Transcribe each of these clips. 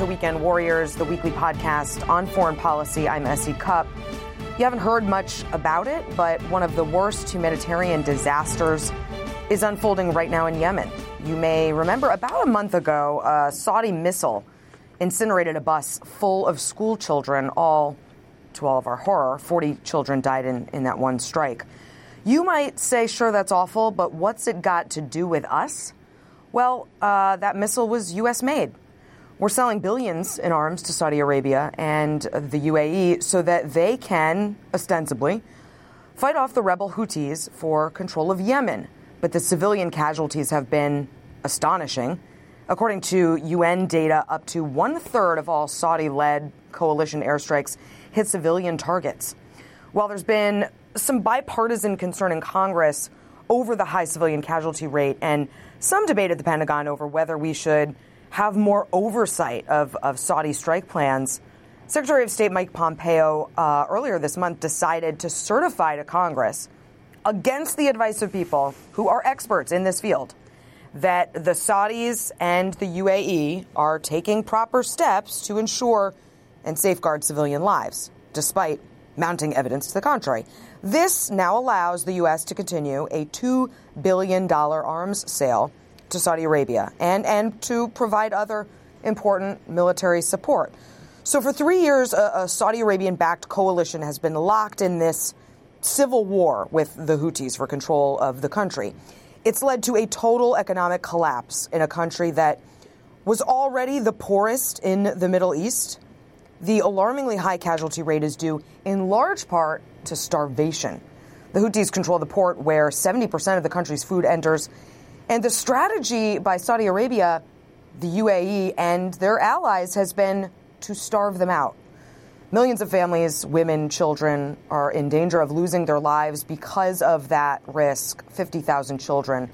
to Weekend Warriors, the weekly podcast on foreign policy. I'm SE Cupp. You haven't heard much about it, but one of the worst humanitarian disasters is unfolding right now in Yemen. You may remember about a month ago, a Saudi missile incinerated a bus full of school children, all, to all of our horror, 40 children died in, in that one strike. You might say, sure, that's awful, but what's it got to do with us? Well, uh, that missile was U.S. made. We're selling billions in arms to Saudi Arabia and the UAE so that they can, ostensibly, fight off the rebel Houthis for control of Yemen. But the civilian casualties have been astonishing. According to UN data, up to one third of all Saudi led coalition airstrikes hit civilian targets. While there's been some bipartisan concern in Congress over the high civilian casualty rate and some debate at the Pentagon over whether we should have more oversight of, of Saudi strike plans. Secretary of State Mike Pompeo uh, earlier this month decided to certify to Congress, against the advice of people who are experts in this field, that the Saudis and the UAE are taking proper steps to ensure and safeguard civilian lives, despite mounting evidence to the contrary. This now allows the U.S. to continue a $2 billion arms sale to Saudi Arabia and, and to provide other important military support. So, for three years, a, a Saudi Arabian backed coalition has been locked in this civil war with the Houthis for control of the country. It's led to a total economic collapse in a country that was already the poorest in the Middle East. The alarmingly high casualty rate is due in large part to starvation. The Houthis control the port where 70% of the country's food enters and the strategy by Saudi Arabia, the UAE, and their allies has been to starve them out. Millions of families, women, children are in danger of losing their lives because of that risk. 50,000 children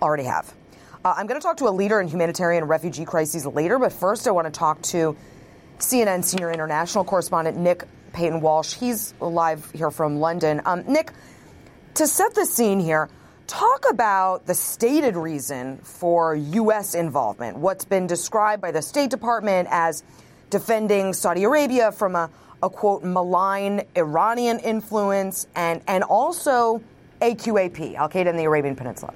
already have. Uh, I'm going to talk to a leader in humanitarian refugee crises later, but first I want to talk to CNN senior international correspondent Nick Paton Walsh. He's live here from London. Um, Nick, to set the scene here, Talk about the stated reason for U.S. involvement, what's been described by the State Department as defending Saudi Arabia from a, a quote, malign Iranian influence, and, and also AQAP, Al Qaeda in the Arabian Peninsula.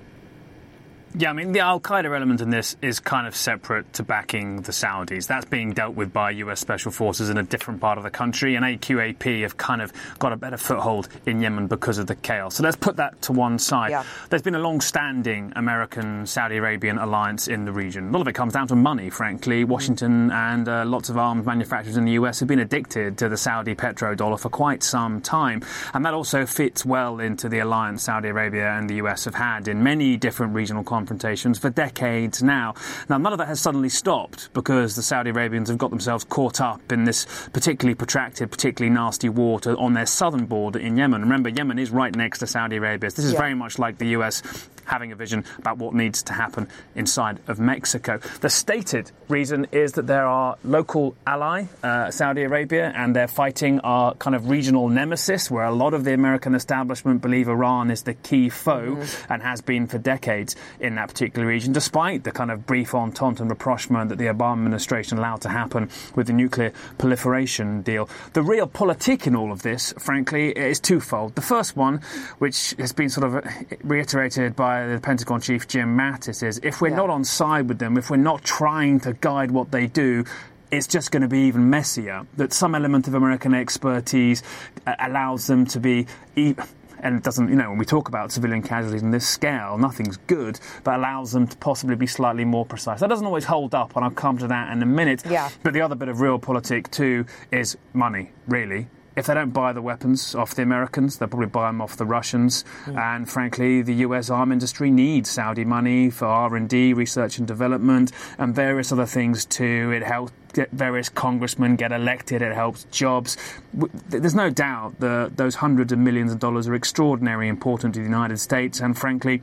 Yeah, I mean, the Al Qaeda element in this is kind of separate to backing the Saudis. That's being dealt with by US special forces in a different part of the country, and AQAP have kind of got a better foothold in Yemen because of the chaos. So let's put that to one side. Yeah. There's been a long standing American Saudi Arabian alliance in the region. A lot of it comes down to money, frankly. Washington and uh, lots of arms manufacturers in the US have been addicted to the Saudi petrodollar for quite some time, and that also fits well into the alliance Saudi Arabia and the US have had in many different regional conflicts confrontations for decades now. Now, none of that has suddenly stopped because the Saudi Arabians have got themselves caught up in this particularly protracted, particularly nasty war to, on their southern border in Yemen. Remember, Yemen is right next to Saudi Arabia. This is yeah. very much like the US having a vision about what needs to happen inside of Mexico. The stated reason is that there are local ally, uh, Saudi Arabia, and they're fighting our kind of regional nemesis, where a lot of the American establishment believe Iran is the key foe mm-hmm. and has been for decades in that particular region, despite the kind of brief entente and rapprochement that the Obama administration allowed to happen with the nuclear proliferation deal. The realpolitik in all of this, frankly, is twofold. The first one, which has been sort of reiterated by by the Pentagon chief Jim Mattis is if we're yeah. not on side with them, if we're not trying to guide what they do, it's just going to be even messier. That some element of American expertise uh, allows them to be. E- and it doesn't, you know, when we talk about civilian casualties on this scale, nothing's good, but allows them to possibly be slightly more precise. That doesn't always hold up, and I'll come to that in a minute. Yeah. But the other bit of realpolitik, too, is money, really if they don't buy the weapons off the Americans, they'll probably buy them off the Russians. Mm. And frankly, the U.S. arm industry needs Saudi money for R&D, research and development, and various other things too. It helps get various congressmen get elected. It helps jobs. There's no doubt that those hundreds of millions of dollars are extraordinarily important to the United States, and frankly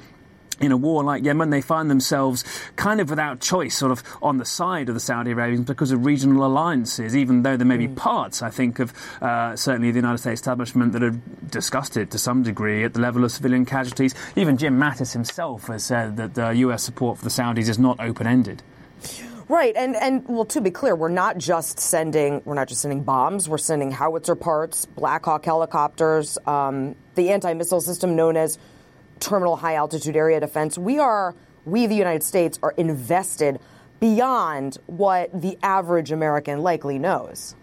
in a war like Yemen, they find themselves kind of without choice, sort of on the side of the Saudi Arabians because of regional alliances, even though there may be mm. parts, I think, of uh, certainly the United States establishment that have discussed it to some degree at the level of civilian casualties. Even Jim Mattis himself has said that the US support for the Saudis is not open ended. Right, and and well, to be clear, we're not just sending we're not just sending bombs. We're sending howitzer parts, Black Hawk helicopters, um, the anti-missile system known as Terminal High Altitude Area Defense. We are we, the United States, are invested beyond what the average American likely knows.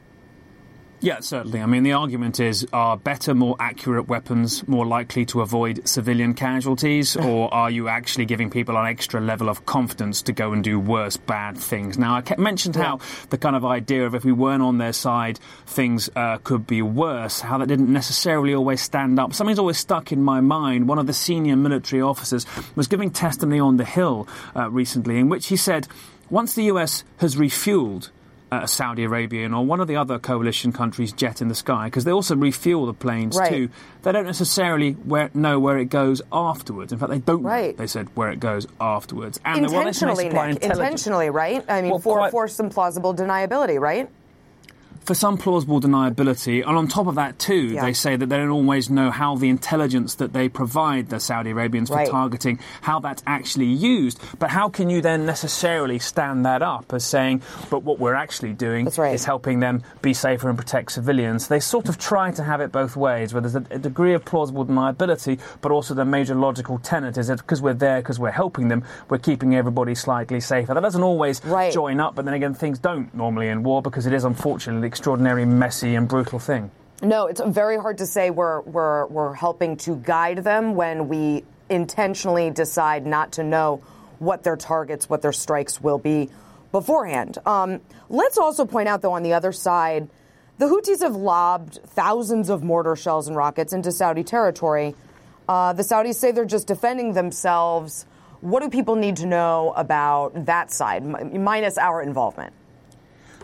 Yeah, certainly. I mean, the argument is are better, more accurate weapons more likely to avoid civilian casualties, or are you actually giving people an extra level of confidence to go and do worse, bad things? Now, I mentioned how the kind of idea of if we weren't on their side, things uh, could be worse, how that didn't necessarily always stand up. Something's always stuck in my mind. One of the senior military officers was giving testimony on the Hill uh, recently, in which he said, once the US has refueled uh, Saudi Arabian or one of the other coalition countries jet in the sky because they also refuel the planes right. too. They don't necessarily where, know where it goes afterwards. In fact, they don't. Right. Know, they said where it goes afterwards. And intentionally, Nick, intentionally, right? I mean, well, for quite, for some plausible deniability, right? For some plausible deniability. And on top of that, too, yeah. they say that they don't always know how the intelligence that they provide the Saudi Arabians for right. targeting, how that's actually used. But how can you then necessarily stand that up as saying, but what we're actually doing right. is helping them be safer and protect civilians? They sort of try to have it both ways, where there's a, a degree of plausible deniability, but also the major logical tenet is that because we're there, because we're helping them, we're keeping everybody slightly safer. That doesn't always right. join up, but then again, things don't normally in war because it is unfortunately extraordinary, messy, and brutal thing. No, it's very hard to say we're, we're, we're helping to guide them when we intentionally decide not to know what their targets, what their strikes will be beforehand. Um, let's also point out, though, on the other side, the Houthis have lobbed thousands of mortar shells and rockets into Saudi territory. Uh, the Saudis say they're just defending themselves. What do people need to know about that side, minus our involvement?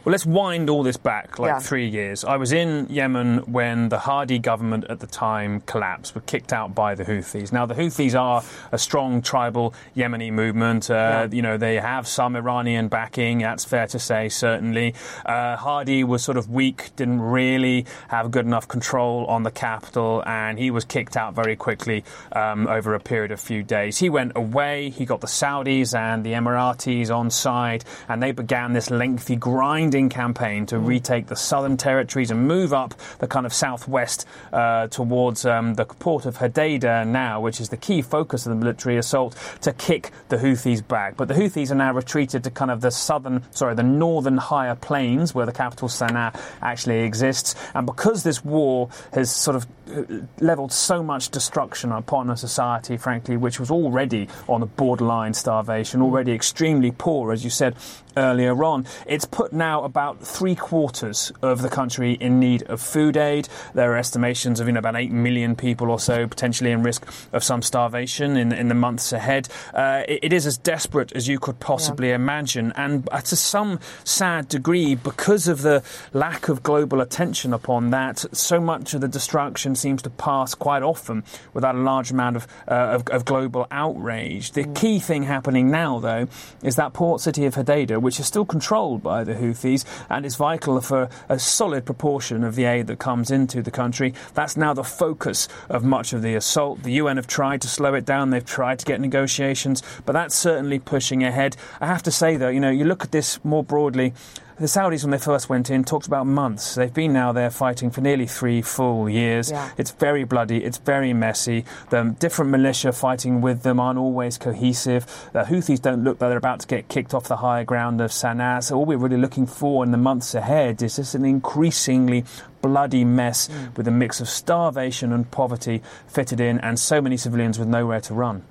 Well, let's wind all this back like yeah. three years. I was in Yemen when the Hadi government at the time collapsed, were kicked out by the Houthis. Now, the Houthis are a strong tribal Yemeni movement. Uh, yeah. You know, they have some Iranian backing, that's fair to say, certainly. Uh, Hadi was sort of weak, didn't really have good enough control on the capital, and he was kicked out very quickly um, over a period of few days. He went away, he got the Saudis and the Emiratis on side, and they began this lengthy grind campaign to retake the southern territories and move up the kind of southwest uh, towards um, the port of Hodeida now, which is the key focus of the military assault, to kick the Houthis back. But the Houthis are now retreated to kind of the southern, sorry, the northern higher plains where the capital Sana'a actually exists. And because this war has sort of uh, leveled so much destruction upon a society, frankly, which was already on the borderline starvation, already extremely poor, as you said earlier on. It's put now about three quarters of the country in need of food aid. There are estimations of you know, about 8 million people or so potentially in risk of some starvation in, in the months ahead. Uh, it, it is as desperate as you could possibly yeah. imagine. And to some sad degree, because of the lack of global attention upon that, so much of the destruction seems to pass quite often without a large amount of, uh, of, of, global outrage. The mm. key thing happening now, though, is that port city of Hodeidah, which is still controlled by the Houthis and is vital for a solid proportion of the aid that comes into the country. That's now the focus of much of the assault. The UN have tried to slow it down, they've tried to get negotiations, but that's certainly pushing ahead. I have to say, though, you know, you look at this more broadly. The Saudis, when they first went in, talked about months. They've been now there fighting for nearly three full years. Yeah. It's very bloody. It's very messy. The different militia fighting with them aren't always cohesive. The Houthis don't look like they're about to get kicked off the higher ground of Sana'a. So all we're really looking for in the months ahead is just an increasingly bloody mess mm. with a mix of starvation and poverty fitted in, and so many civilians with nowhere to run.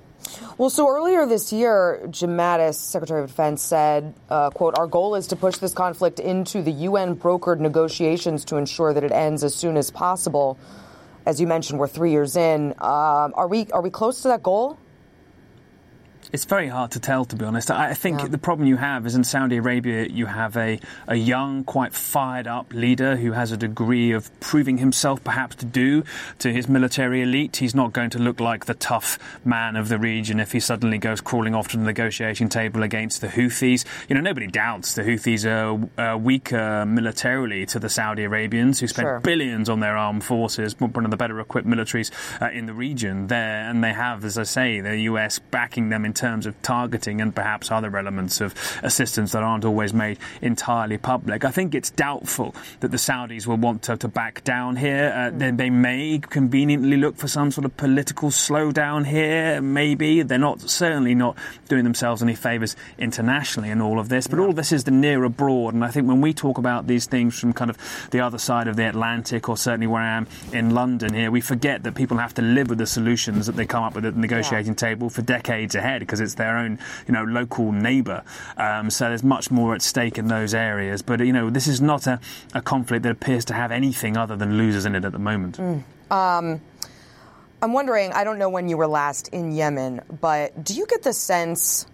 Well, so earlier this year, Jim Mattis, Secretary of Defense, said, uh, quote, our goal is to push this conflict into the UN brokered negotiations to ensure that it ends as soon as possible. As you mentioned, we're three years in. Um, are we are we close to that goal? It's very hard to tell, to be honest. I think yeah. the problem you have is in Saudi Arabia, you have a, a young, quite fired up leader who has a degree of proving himself perhaps to do to his military elite. He's not going to look like the tough man of the region if he suddenly goes crawling off to the negotiating table against the Houthis. You know, nobody doubts the Houthis are uh, weaker militarily to the Saudi Arabians, who spent sure. billions on their armed forces, one of the better equipped militaries uh, in the region there. And they have, as I say, the US backing them in terms of targeting and perhaps other elements of assistance that aren't always made entirely public. I think it's doubtful that the Saudis will want to, to back down here. Uh, they, they may conveniently look for some sort of political slowdown here, maybe. They're not certainly not doing themselves any favours internationally in all of this, but all of this is the near abroad. And I think when we talk about these things from kind of the other side of the Atlantic, or certainly where I am in London here, we forget that people have to live with the solutions that they come up with at the negotiating yeah. table for decades ahead because it's their own, you know, local neighbour. Um, so there's much more at stake in those areas. But you know, this is not a, a conflict that appears to have anything other than losers in it at the moment. Mm. Um, I'm wondering. I don't know when you were last in Yemen, but do you get the sense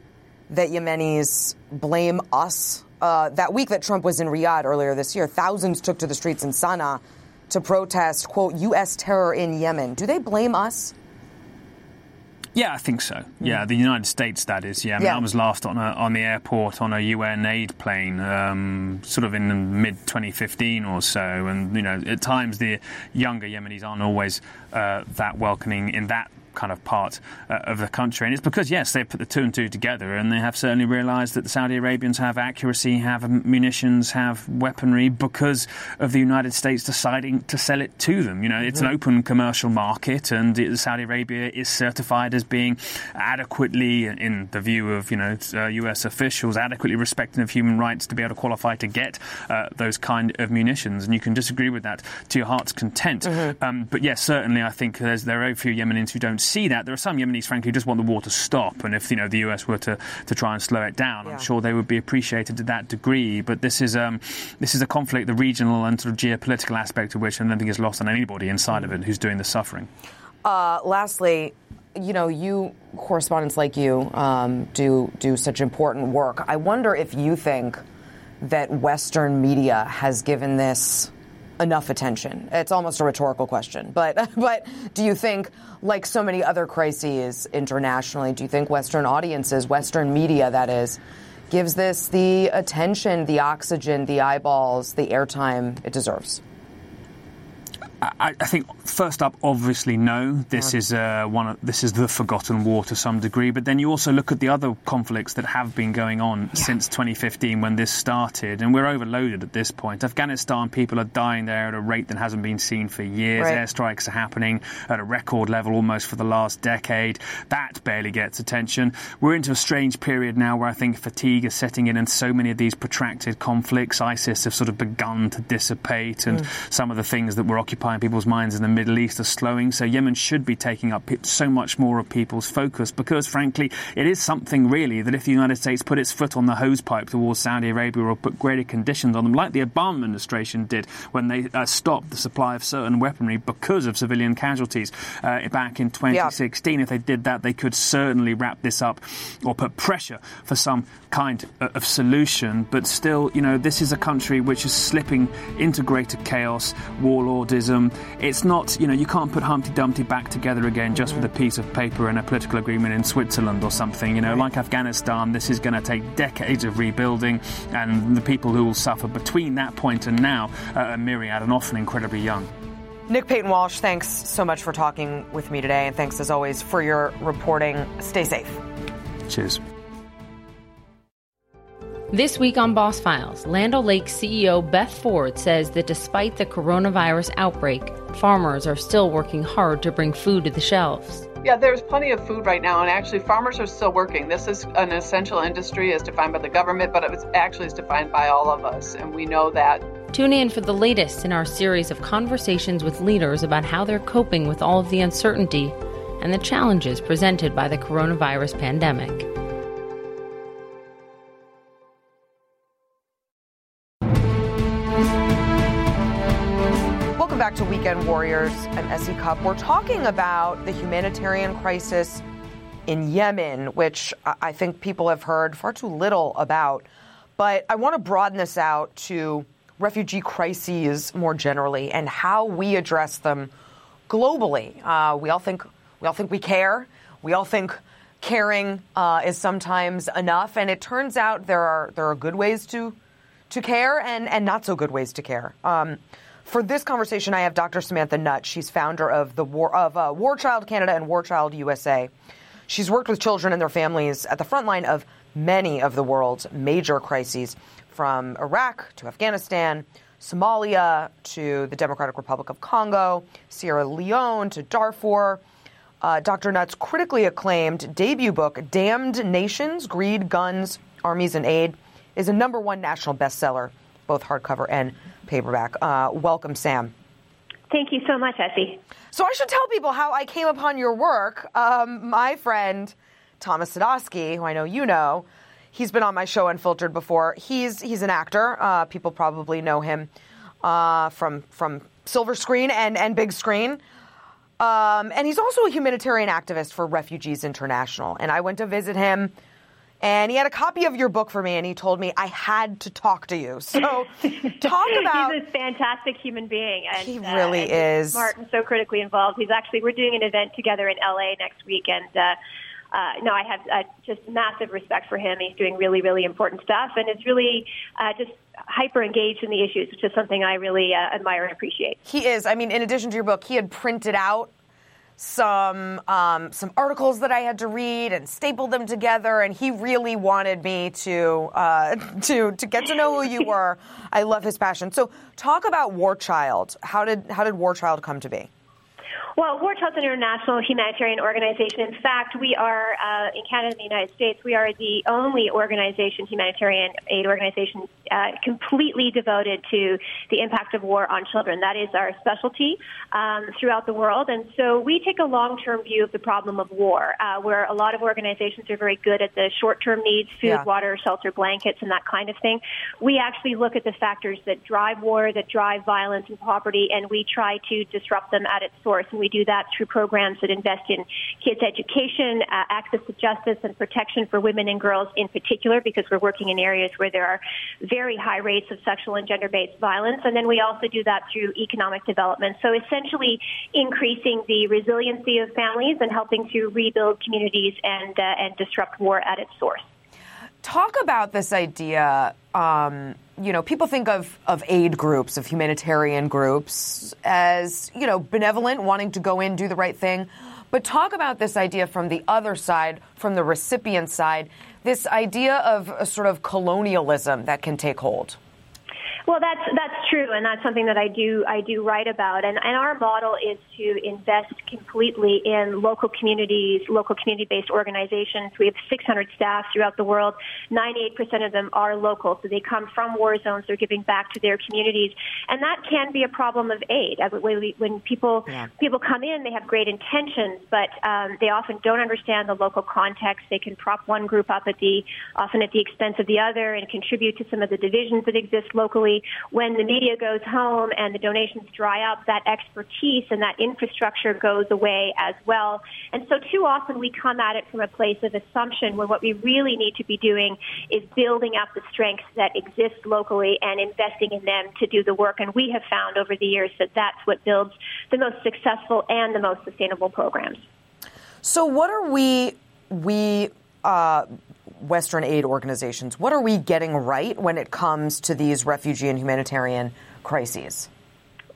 that Yemenis blame us? Uh, that week that Trump was in Riyadh earlier this year, thousands took to the streets in Sana'a to protest, quote, U.S. terror in Yemen. Do they blame us? Yeah, I think so. Yeah, the United States, that is. Yeah, I, mean, yeah. I was last on a, on the airport on a UN aid plane, um, sort of in mid 2015 or so, and you know, at times the younger Yemenis aren't always uh, that welcoming in that kind of part uh, of the country. And it's because, yes, they put the two and two together and they have certainly realised that the Saudi Arabians have accuracy, have munitions, have weaponry because of the United States deciding to sell it to them. You know, it's mm-hmm. an open commercial market and Saudi Arabia is certified as being adequately, in the view of, you know, uh, US officials, adequately respecting of human rights to be able to qualify to get uh, those kind of munitions. And you can disagree with that to your heart's content. Mm-hmm. Um, but yes, certainly I think there are very few Yemenis who don't see that. There are some Yemenis, frankly, who just want the war to stop, and if you know the US were to, to try and slow it down, yeah. I'm sure they would be appreciated to that degree. But this is um, this is a conflict, the regional and sort of geopolitical aspect of which I don't think is lost on anybody inside of it who's doing the suffering. Uh, lastly, you know, you correspondents like you um, do do such important work. I wonder if you think that Western media has given this enough attention? It's almost a rhetorical question, but but do you think, like so many other crises internationally, do you think Western audiences, Western media, that is, gives this the attention, the oxygen, the eyeballs, the airtime it deserves? I, I, think first up, obviously, no. This is uh, one. Of, this is the forgotten war to some degree. But then you also look at the other conflicts that have been going on yeah. since 2015 when this started, and we're overloaded at this point. Afghanistan, people are dying there at a rate that hasn't been seen for years. Right. Airstrikes are happening at a record level almost for the last decade. That barely gets attention. We're into a strange period now where I think fatigue is setting in, and so many of these protracted conflicts, ISIS, have sort of begun to dissipate, and mm. some of the things that were occupying occupying people's minds in the Middle East are slowing. So Yemen should be taking up so much more of people's focus because, frankly, it is something really that if the United States put its foot on the hose pipe towards Saudi Arabia or put greater conditions on them, like the Obama administration did when they uh, stopped the supply of certain weaponry because of civilian casualties uh, back in 2016, yeah. if they did that, they could certainly wrap this up or put pressure for some kind of solution. But still, you know, this is a country which is slipping into greater chaos, warlordism um, it's not, you know, you can't put Humpty Dumpty back together again just with a piece of paper and a political agreement in Switzerland or something. You know, like Afghanistan, this is going to take decades of rebuilding, and the people who will suffer between that point and now are a myriad and often incredibly young. Nick Paton Walsh, thanks so much for talking with me today, and thanks as always for your reporting. Stay safe. Cheers. This week on Boss Files, Land O'Lakes CEO Beth Ford says that despite the coronavirus outbreak, farmers are still working hard to bring food to the shelves. Yeah, there's plenty of food right now, and actually, farmers are still working. This is an essential industry as defined by the government, but it actually is defined by all of us, and we know that. Tune in for the latest in our series of conversations with leaders about how they're coping with all of the uncertainty and the challenges presented by the coronavirus pandemic. Warriors. I'm SE Cupp. We're talking about the humanitarian crisis in Yemen, which I think people have heard far too little about. But I want to broaden this out to refugee crises more generally and how we address them globally. Uh, we all think we all think we care. We all think caring uh, is sometimes enough, and it turns out there are there are good ways to to care and and not so good ways to care. Um, for this conversation, I have Dr. Samantha Nutt. She's founder of the War of uh, War Child Canada and War Child USA. She's worked with children and their families at the front line of many of the world's major crises, from Iraq to Afghanistan, Somalia to the Democratic Republic of Congo, Sierra Leone to Darfur. Uh, Dr. Nutt's critically acclaimed debut book, Damned Nations Greed, Guns, Armies, and Aid, is a number one national bestseller, both hardcover and paperback. Uh, welcome, Sam. Thank you so much, SE. So I should tell people how I came upon your work. Um, my friend Thomas Sadoski, who I know you know, He's been on my show Unfiltered before. He's he's an actor. Uh, people probably know him uh, from from silver screen and and big screen. Um, and he's also a humanitarian activist for Refugees International. And I went to visit him, and he had a copy of your book for me, and he told me I had to talk to you. So, talk about. he's a fantastic human being. And, he really uh, is. Smart and so critically involved. He's actually, we're doing an event together in LA next week, and uh, uh, no, I have uh, just massive respect for him. He's doing really, really important stuff, and is really uh, just hyper engaged in the issues, which is something I really uh, admire and appreciate. He is. I mean, in addition to your book, he had printed out some um, some articles that I had to read and stapled them together, and he really wanted me to uh, to to get to know who you were. I love his passion. So, talk about War Child. How did how did War Child come to be? Well, War Child International Humanitarian Organization. In fact, we are uh, in Canada and the United States. We are the only organization, humanitarian aid organization, uh, completely devoted to the impact of war on children. That is our specialty um, throughout the world, and so we take a long-term view of the problem of war, uh, where a lot of organizations are very good at the short-term needs, food, yeah. water, shelter, blankets, and that kind of thing. We actually look at the factors that drive war, that drive violence and poverty, and we try to disrupt them at its source. And we do that through programs that invest in kids' education, uh, access to justice, and protection for women and girls in particular, because we're working in areas where there are very high rates of sexual and gender-based violence. And then we also do that through economic development. So essentially increasing the resiliency of families and helping to rebuild communities and, uh, and disrupt war at its source. Talk about this idea. Um, you know, people think of, of aid groups, of humanitarian groups, as, you know, benevolent, wanting to go in, do the right thing. But talk about this idea from the other side, from the recipient side, this idea of a sort of colonialism that can take hold. Well, that's that's true, and that's something that I do I do write about. And, and our model is to invest completely in local communities, local community-based organizations. We have 600 staff throughout the world. 98% of them are local, so they come from war zones. They're giving back to their communities, and that can be a problem of aid. When people yeah. people come in, they have great intentions, but um, they often don't understand the local context. They can prop one group up at the often at the expense of the other, and contribute to some of the divisions that exist locally when the media goes home and the donations dry up, that expertise and that infrastructure goes away as well. And so too often we come at it from a place of assumption when what we really need to be doing is building up the strengths that exist locally and investing in them to do the work. And we have found over the years that that's what builds the most successful and the most sustainable programs. So what are we we uh, Western aid organizations. What are we getting right when it comes to these refugee and humanitarian crises?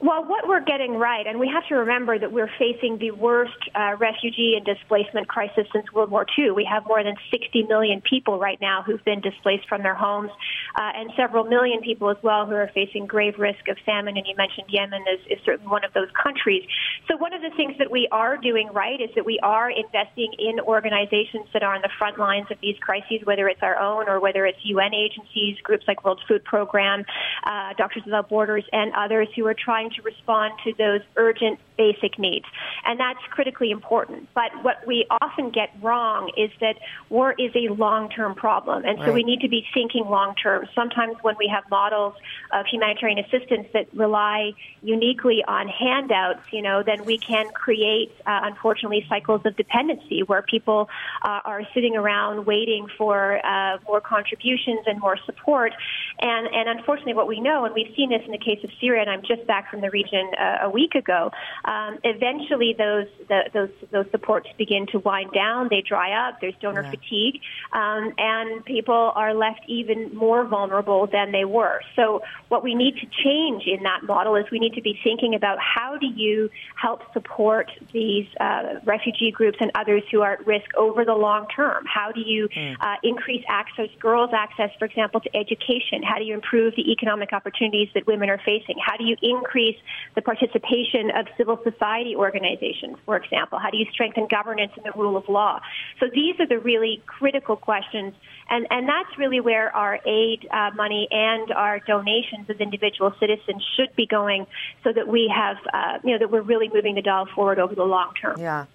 Well, what we're getting right, and we have to remember that we're facing the worst uh, refugee and displacement crisis since World War II. We have more than 60 million people right now who've been displaced from their homes, uh, and several million people as well who are facing grave risk of famine. And you mentioned Yemen is, is certainly one of those countries. So one of the things that we are doing right is that we are investing in organizations that are on the front lines of these crises, whether it's our own or whether it's UN agencies, groups like World Food Program, uh, Doctors Without Borders, and others who are trying to respond to those urgent basic needs. And that's critically important. But what we often get wrong is that war is a long-term problem. And so right. we need to be thinking long-term. Sometimes when we have models of humanitarian assistance that rely uniquely on handouts, you know, then we can create, uh, unfortunately, cycles of dependency where people uh, are sitting around waiting for uh, more contributions and more support. And, and unfortunately, what we know, and we've seen this in the case of Syria, and I'm just back from the region uh, a week ago, Um, eventually, those the, those those supports begin to wind down. They dry up. There's donor yeah. fatigue, um, and people are left even more vulnerable than they were. So, what we need to change in that model is we need to be thinking about how do you help support these uh, refugee groups and others who are at risk over the long term. How do you mm. uh, increase access, girls' access, for example, to education? How do you improve the economic opportunities that women are facing? How do you increase the participation of civil society organizations, for example? How do you strengthen governance and the rule of law? So these are the really critical questions, and, and that's really where our aid uh, money and our donations as individual citizens should be going so that we have, uh, you know, that we're really moving the dial forward over the long term. Yeah.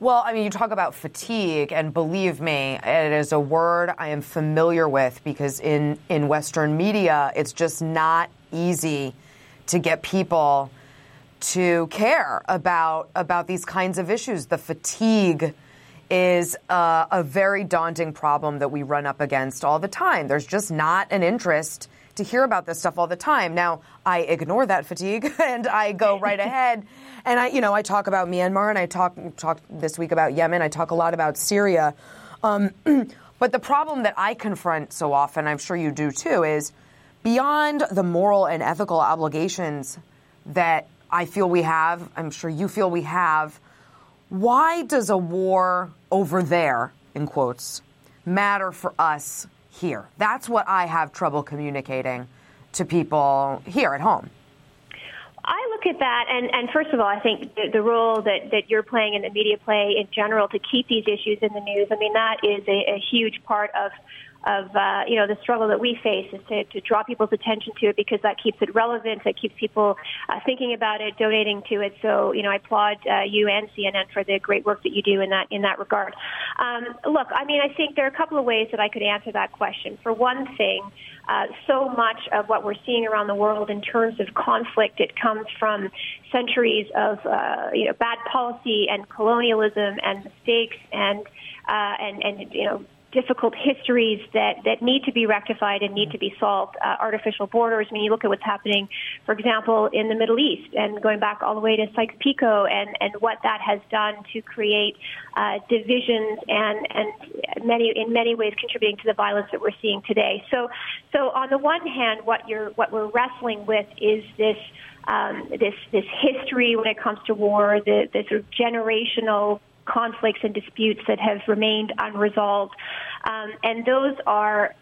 Well, I mean, you talk about fatigue, and believe me, it is a word I am familiar with because in, in Western media, it's just not easy to get people to care about about these kinds of issues. The fatigue is uh, a very daunting problem that we run up against all the time. There's just not an interest to hear about this stuff all the time. Now, I ignore that fatigue and I go right ahead and I, you know, I talk about Myanmar and I talk talk this week about Yemen. I talk a lot about Syria. Um, but the problem that I confront so often, I'm sure you do too, is beyond the moral and ethical obligations that I feel we have, I'm sure you feel we have, why does a war over there, in quotes, matter for us here? That's what I have trouble communicating to people here at home. I look at that, and, and first of all, I think the, the role that, that you're playing and the media play in general to keep these issues in the news, I mean, that is a, a huge part of of uh, you know the struggle that we face is to, to draw people's attention to it because that keeps it relevant, that keeps people uh, thinking about it, donating to it. So you know I applaud uh, you and CNN for the great work that you do in that in that regard. Um, look, I mean I think there are a couple of ways that I could answer that question. For one thing. Uh, so much of what we're seeing around the world in terms of conflict, it comes from centuries of uh, you know bad policy and colonialism and mistakes and uh, and and you know difficult histories that, that need to be rectified and need to be solved. Uh, artificial borders, I mean, you look at what's happening, for example, in the Middle East and going back all the way to Sykes-Picot and, and what that has done to create uh, divisions and, and many, in many ways contributing to the violence that we're seeing today. So, so on the one hand, what you're, what we're wrestling with is this um, this this history when it comes to war, the, the sort of generational conflicts and disputes that have remained unresolved. Um, and those are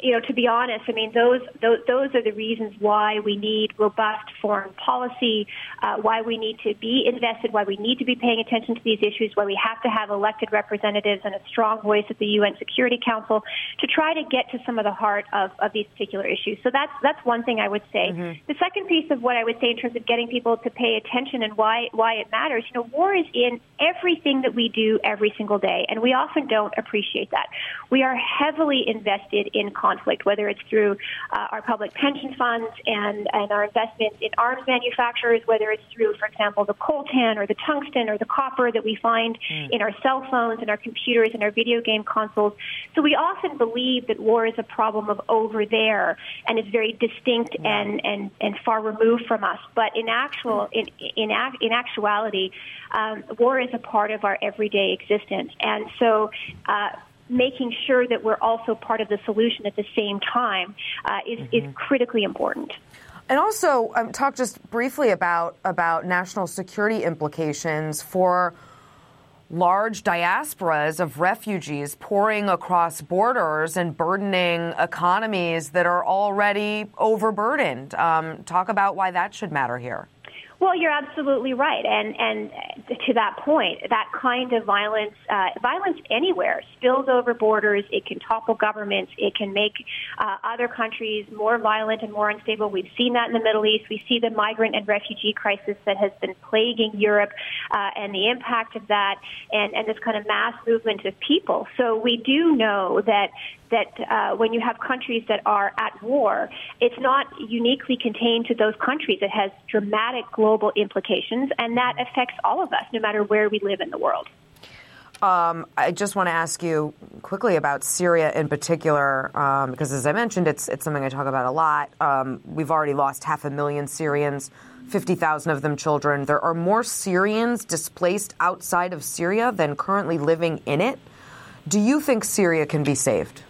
you know, to be honest, I mean, those, those, those are the reasons why we need robust foreign policy, uh, why we need to be invested, why we need to be paying attention to these issues, why we have to have elected representatives and a strong voice at the UN Security Council to try to get to some of the heart of, of these particular issues. So that's that's one thing I would say. Mm-hmm. The second piece of what I would say in terms of getting people to pay attention and why why it matters, you know, war is in everything that we do every single day, and we often don't appreciate that. We are heavily invested in conflict, whether it's through uh, our public pension funds and, and our investments in arms manufacturers, whether it's through, for example, the coltan or the tungsten or the copper that we find mm. in our cell phones and our computers and our video game consoles. So we often believe that war is a problem of over there and is very distinct mm. and, and, and far removed from us. But in actual, in, in, in actuality, um, war is a part of our everyday existence. And so, uh, making sure that we're also part of the solution at the same time uh, is, mm-hmm. is critically important. And also, um, talk just briefly about about national security implications for large diasporas of refugees pouring across borders and burdening economies that are already overburdened. Um, talk about why that should matter here. Well, you're absolutely right, and and to that point, that kind of violence, uh, violence anywhere, spills over borders. It can topple governments. It can make uh, other countries more violent and more unstable. We've seen that in the Middle East. We see the migrant and refugee crisis that has been plaguing Europe, uh, and the impact of that, and and this kind of mass movement of people. So we do know that that uh, when you have countries that are at war, it's not uniquely contained to those countries. It has dramatic global implications, and that affects all of us, no matter where we live in the world. Um, I just want to ask you quickly about Syria in particular, um, because as I mentioned, it's it's something I talk about a lot. Um, we've already lost half a million Syrians 50,000 of them children. There are more Syrians displaced outside of Syria than currently living in it. Do you think Syria can be saved?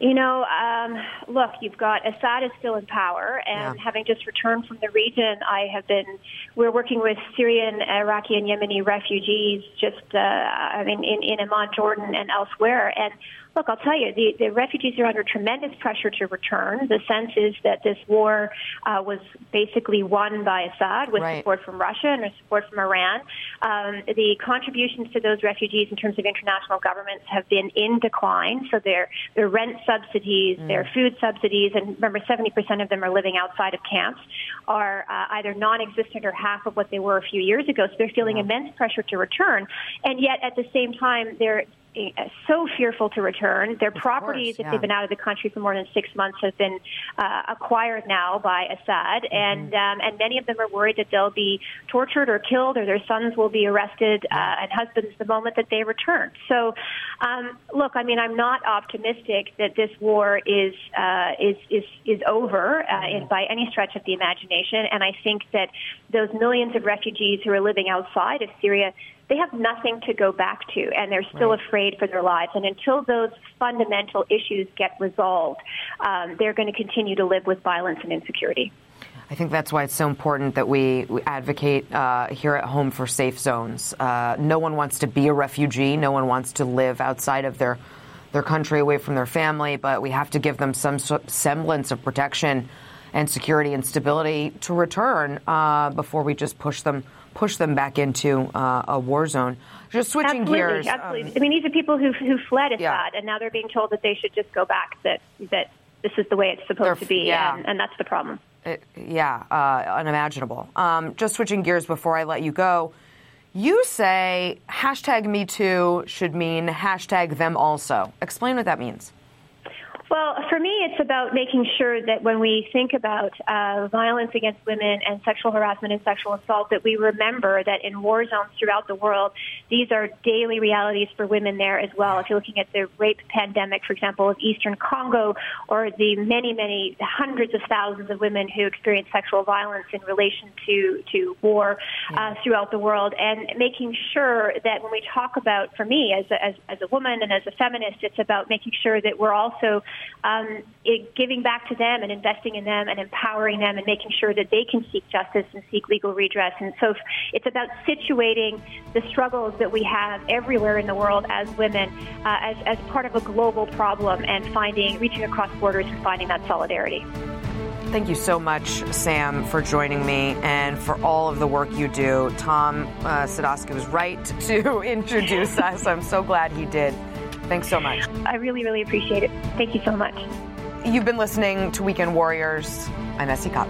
You know, um, look, you've got Assad is still in power, and yeah. having just returned from the region, I have been. We're working with Syrian, Iraqi, and Yemeni refugees, just uh, I mean, in, in Amman, Jordan, and elsewhere, and Look, I'll tell you, the, the refugees are under tremendous pressure to return. The sense is that this war uh, was basically won by Assad with right. support from Russia and support from Iran. Um, the contributions to those refugees in terms of international governments have been in decline. So their their rent subsidies, mm. their food subsidies, and remember, 70% of them are living outside of camps, are uh, either non-existent or half of what they were a few years ago. So they're feeling yeah. immense pressure to return, and yet at the same time, they're so fearful to return. Their of properties, course, yeah. if they've been out of the country for more than six months, have been uh, acquired now by Assad, mm-hmm. and um, and many of them are worried that they'll be tortured or killed, or their sons will be arrested uh, and husbands the moment that they return. So, um, look, I mean, I'm not optimistic that this war is uh, is is is over uh, mm-hmm. by any stretch of the imagination, and I think that those millions of refugees who are living outside of Syria they have nothing to go back to and they're still right. afraid for their lives. And until those fundamental issues get resolved, um, they're going to continue to live with violence and insecurity. I think that's why it's so important that we, we advocate uh, here at home for safe zones. Uh, no one wants to be a refugee. No one wants to live outside of their their country, away from their family. But we have to give them some semblance of protection and security and stability to return uh, before we just push them push them back into uh, a war zone. Just switching absolutely, gears. Absolutely. Um, I mean, these are people who who fled Assad, yeah. and now they're being told that they should just go back. That that this is the way it's supposed to be, yeah. and, and, that's the problem. It, yeah, uh, unimaginable. Um, just switching gears before I let you go. You say hashtag Me Too should mean hashtag them also. Explain what that means. Well, for me, it's about making sure that when we think about uh, violence against women and sexual harassment and sexual assault, that we remember that in war zones throughout the world, these are daily realities for women there as well. If you're looking at the rape pandemic, for example, of Eastern Congo, or the many, many hundreds of thousands of women who experience sexual violence in relation to to war uh, throughout the world, and making sure that when we talk about, for me as a, as, as a woman and as a feminist, it's about making sure that we're also um, it, giving back to them and investing in them and empowering them and making sure that they can seek justice and seek legal redress. And so it's about situating the struggles that we have everywhere in the world as women uh, as, as part of a global problem and finding, reaching across borders and finding that solidarity. Thank you so much, Sam, for joining me and for all of the work you do. Tom uh, Sadoski was right to introduce us. I'm so glad he did. Thanks so much. I really, really appreciate it. Thank you so much. You've been listening to Weekend Warriors. I'm SE Cupp.